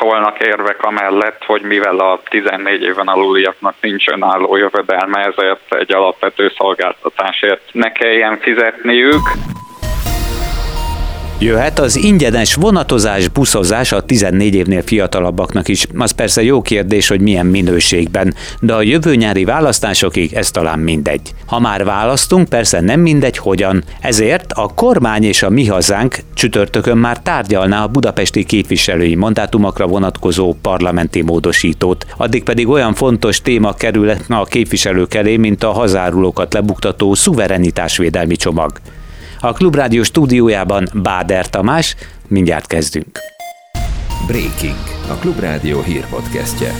szólnak érvek amellett, hogy mivel a 14 éven aluliaknak nincs önálló jövedelme, ezért egy alapvető szolgáltatásért ne kelljen fizetniük. Jöhet az ingyenes vonatozás, buszozás a 14 évnél fiatalabbaknak is. Az persze jó kérdés, hogy milyen minőségben, de a jövő nyári választásokig ez talán mindegy. Ha már választunk, persze nem mindegy hogyan. Ezért a kormány és a mi hazánk csütörtökön már tárgyalná a budapesti képviselői mandátumokra vonatkozó parlamenti módosítót. Addig pedig olyan fontos téma kerül a képviselők elé, mint a hazárulókat lebuktató szuverenitásvédelmi csomag. A Klubrádió stúdiójában Báder Tamás, mindjárt kezdünk. Breaking, a Klubrádió hírpodcastje.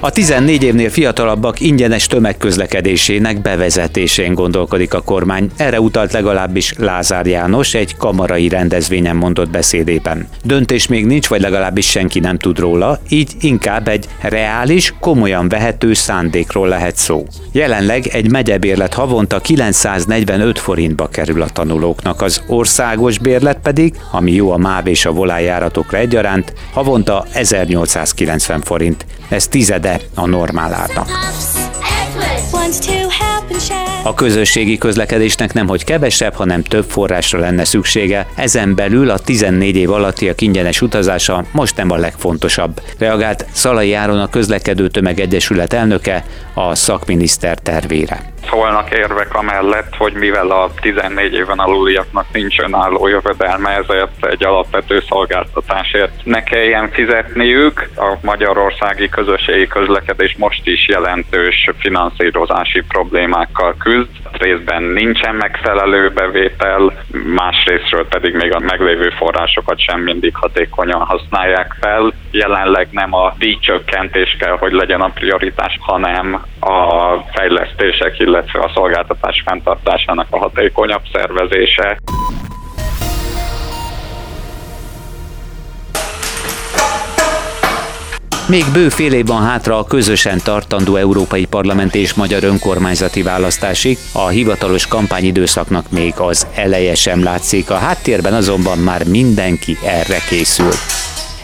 A 14 évnél fiatalabbak ingyenes tömegközlekedésének bevezetésén gondolkodik a kormány. Erre utalt legalábbis Lázár János egy kamarai rendezvényen mondott beszédében. Döntés még nincs, vagy legalábbis senki nem tud róla, így inkább egy reális, komolyan vehető szándékról lehet szó. Jelenleg egy megyebérlet havonta 945 forintba kerül a tanulóknak, az országos bérlet pedig, ami jó a MÁV és a volájáratokra egyaránt, havonta 1890 forint. Ez tizede a normál. A közösségi közlekedésnek nem hogy kevesebb, hanem több forrásra lenne szüksége, ezen belül a 14 év alattiak ingyenes utazása most nem a legfontosabb. Reagált Szalai Áron a közlekedő tömegegyesület elnöke a szakminiszter tervére szólnak érvek amellett, hogy mivel a 14 éven aluliaknak nincs önálló jövedelme, ezért egy alapvető szolgáltatásért ne kelljen fizetniük. A magyarországi közösségi közlekedés most is jelentős finanszírozási problémákkal küzd. Részben nincsen megfelelő bevétel, másrésztről pedig még a meglévő forrásokat sem mindig hatékonyan használják fel. Jelenleg nem a díjcsökkentés kell, hogy legyen a prioritás, hanem a fejlesztések, illetve a szolgáltatás fenntartásának a hatékonyabb szervezése. Még bő fél év van hátra a közösen tartandó európai parlamenti és magyar önkormányzati választásig, a hivatalos kampányidőszaknak még az eleje sem látszik, a háttérben azonban már mindenki erre készül.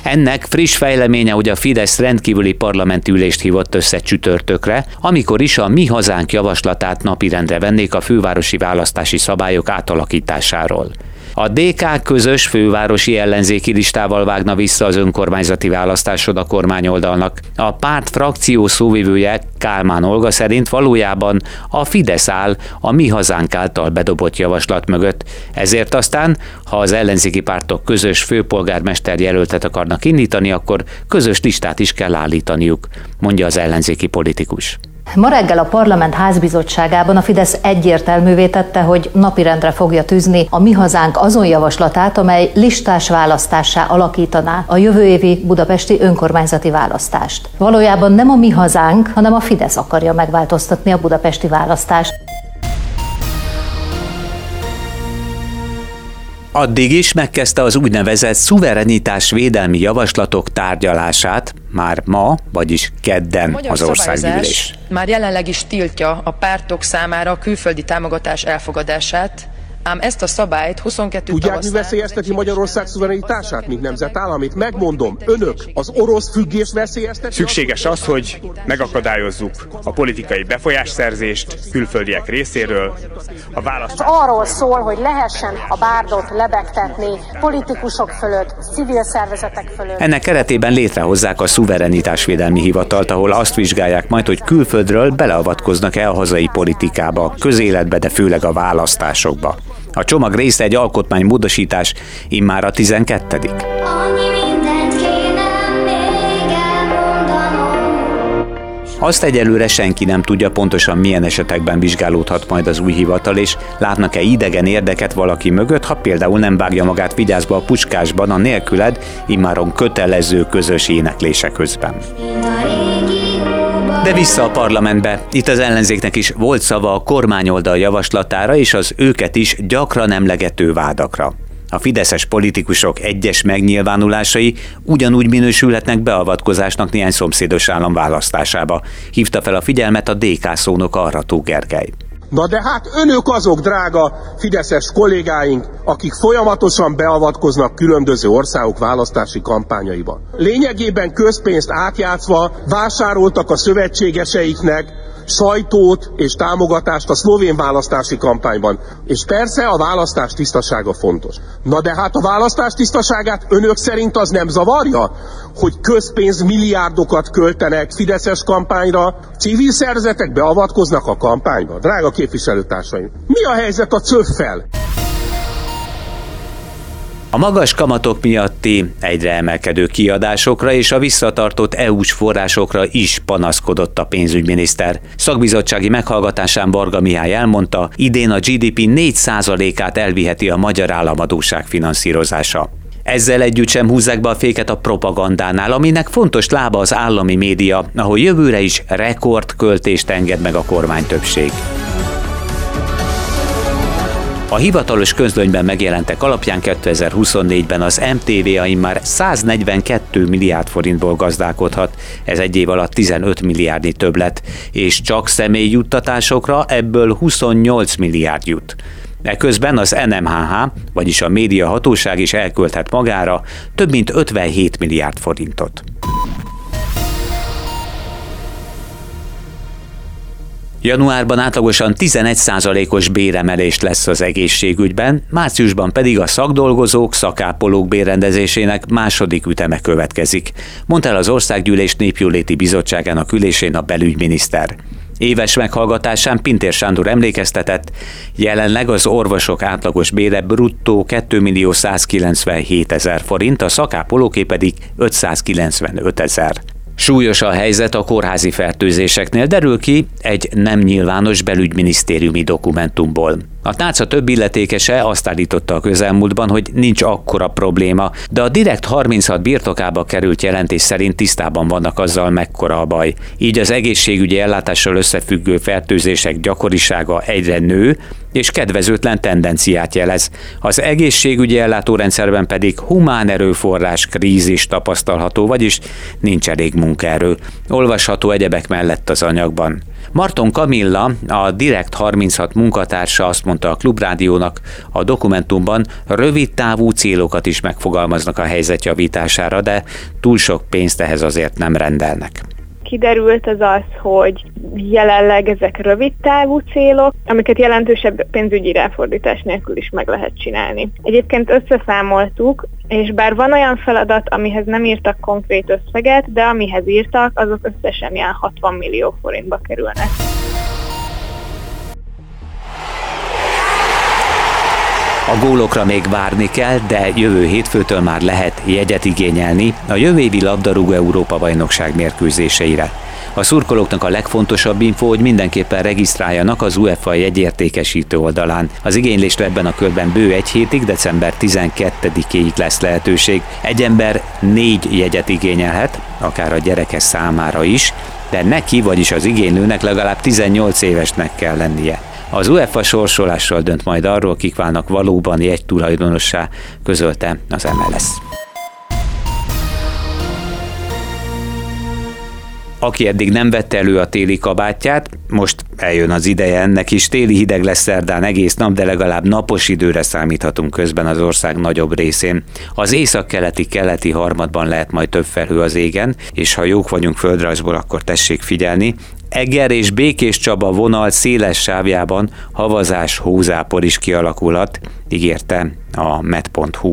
Ennek friss fejleménye, hogy a Fidesz rendkívüli parlamenti ülést hívott össze csütörtökre, amikor is a Mi Hazánk javaslatát napirendre vennék a fővárosi választási szabályok átalakításáról. A DK közös fővárosi ellenzéki listával vágna vissza az önkormányzati választásod a kormányoldalnak. A párt frakció szóvivője Kálmán Olga szerint valójában a Fidesz áll a Mi Hazánk által bedobott javaslat mögött. Ezért aztán, ha az ellenzéki pártok közös főpolgármester jelöltet akarnak indítani, akkor közös listát is kell állítaniuk, mondja az ellenzéki politikus. Ma reggel a parlament házbizottságában a Fidesz egyértelművé tette, hogy napirendre fogja tűzni a Mi Hazánk azon javaslatát, amely listás választássá alakítaná a jövő évi budapesti önkormányzati választást. Valójában nem a Mi Hazánk, hanem a Fidesz akarja megváltoztatni a budapesti választást. Addig is megkezdte az úgynevezett szuverenitás védelmi javaslatok tárgyalását, már ma, vagyis kedden az országgyűlés. Már jelenleg is tiltja a pártok számára a külföldi támogatás elfogadását, Ám ezt a szabályt 22 Tudják, mi veszélyezteti Magyarország szuverenitását, mint nemzetállam? Itt megmondom, önök az orosz függés veszélyezteti? Szükséges az, hogy megakadályozzuk a politikai befolyásszerzést külföldiek részéről. A választás arról szól, hogy lehessen a bárdot lebegtetni politikusok fölött, civil szervezetek fölött. Ennek keretében létrehozzák a szuverenitásvédelmi hivatalt, ahol azt vizsgálják majd, hogy külföldről beleavatkoznak-e a hazai politikába, közéletbe, de főleg a választásokba. A csomag része egy alkotmánymódosítás, immár a 12. Azt egyelőre senki nem tudja pontosan milyen esetekben vizsgálódhat majd az új hivatal, és látnak-e idegen érdeket valaki mögött, ha például nem vágja magát vigyázba a puskásban a nélküled, immáron kötelező közös éneklése közben. De vissza a parlamentbe. Itt az ellenzéknek is volt szava a kormányoldal javaslatára és az őket is gyakran emlegető vádakra. A fideszes politikusok egyes megnyilvánulásai ugyanúgy minősülhetnek beavatkozásnak néhány szomszédos állam választásába. Hívta fel a figyelmet a DK szónok Arrató Gergely Na de hát önök azok, drága fideszes kollégáink, akik folyamatosan beavatkoznak különböző országok választási kampányaiba. Lényegében közpénzt átjátszva vásároltak a szövetségeseiknek sajtót és támogatást a szlovén választási kampányban. És persze a választás tisztasága fontos. Na de hát a választás tisztaságát önök szerint az nem zavarja? Hogy közpénz milliárdokat költenek Fideszes kampányra, civil szervezetek beavatkoznak a kampányba. Drága képviselőtársaim, mi a helyzet a cöffel? A magas kamatok miatti egyre emelkedő kiadásokra és a visszatartott EU-s forrásokra is panaszkodott a pénzügyminiszter. Szakbizottsági meghallgatásán Barga Mihály elmondta, idén a GDP 4%-át elviheti a magyar államadóság finanszírozása. Ezzel együtt sem húzzák be a féket a propagandánál, aminek fontos lába az állami média, ahol jövőre is rekordköltést enged meg a kormány többség. A hivatalos közlönyben megjelentek alapján 2024-ben az MTV-a már 142 milliárd forintból gazdálkodhat, ez egy év alatt 15 milliárdnyi többlet, és csak személyjuttatásokra ebből 28 milliárd jut. Eközben az NMHH, vagyis a média hatóság is elkölthet magára több mint 57 milliárd forintot. Januárban átlagosan 11%-os béremelést lesz az egészségügyben, márciusban pedig a szakdolgozók, szakápolók bérrendezésének második üteme következik, mondta el az Országgyűlés Népjóléti Bizottságának ülésén a belügyminiszter. Éves meghallgatásán Pintér Sándor emlékeztetett, jelenleg az orvosok átlagos bére bruttó 2 millió 197 ezer forint, a szakápolóké pedig 595 ezer. Súlyos a helyzet a kórházi fertőzéseknél, derül ki egy nem nyilvános belügyminisztériumi dokumentumból. A tárca több illetékese azt állította a közelmúltban, hogy nincs akkora probléma, de a direkt 36 birtokába került jelentés szerint tisztában vannak azzal, mekkora a baj. Így az egészségügyi ellátással összefüggő fertőzések gyakorisága egyre nő, és kedvezőtlen tendenciát jelez. Az egészségügyi ellátórendszerben pedig humán erőforrás krízis tapasztalható, vagyis nincs elég munkaerő. Olvasható egyebek mellett az anyagban. Marton Kamilla, a Direkt 36 munkatársa azt mondta a Klubrádiónak, a dokumentumban rövid távú célokat is megfogalmaznak a helyzet javítására, de túl sok pénzt ehhez azért nem rendelnek kiderült, az az, hogy jelenleg ezek rövid távú célok, amiket jelentősebb pénzügyi ráfordítás nélkül is meg lehet csinálni. Egyébként összeszámoltuk, és bár van olyan feladat, amihez nem írtak konkrét összeget, de amihez írtak, azok összesen ilyen 60 millió forintba kerülnek. A gólokra még várni kell, de jövő hétfőtől már lehet jegyet igényelni a jövő évi labdarúgó Európa bajnokság mérkőzéseire. A szurkolóknak a legfontosabb info, hogy mindenképpen regisztráljanak az UEFA jegyértékesítő oldalán. Az igénylést ebben a körben bő egy hétig, december 12-ig lesz lehetőség. Egy ember négy jegyet igényelhet, akár a gyereke számára is, de neki, vagyis az igénylőnek legalább 18 évesnek kell lennie. Az UEFA sorsolással dönt majd arról, kik válnak valóban jegy tulajdonossá, közölte az MLS. Aki eddig nem vette elő a téli kabátját, most eljön az ideje ennek is. Téli hideg lesz szerdán egész nap, de legalább napos időre számíthatunk közben az ország nagyobb részén. Az északkeleti keleti harmadban lehet majd több felhő az égen, és ha jók vagyunk földrajzból, akkor tessék figyelni. Eger és Békés Csaba vonal széles sávjában havazás, hózápor is kialakulhat, ígérte a met.hu.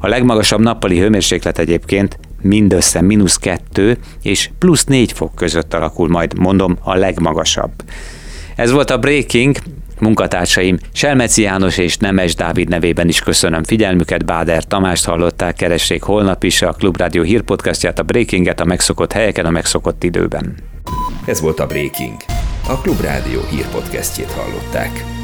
A legmagasabb nappali hőmérséklet egyébként mindössze mínusz 2 és plusz 4 fok között alakul majd, mondom, a legmagasabb. Ez volt a Breaking, munkatársaim Selmeci János és Nemes Dávid nevében is köszönöm figyelmüket, Báder Tamást hallották, keressék holnap is a Klubrádió hírpodcastját, a Breakinget a megszokott helyeken, a megszokott időben. Ez volt a Breaking. A Klubrádió hírpodcastjét hallották.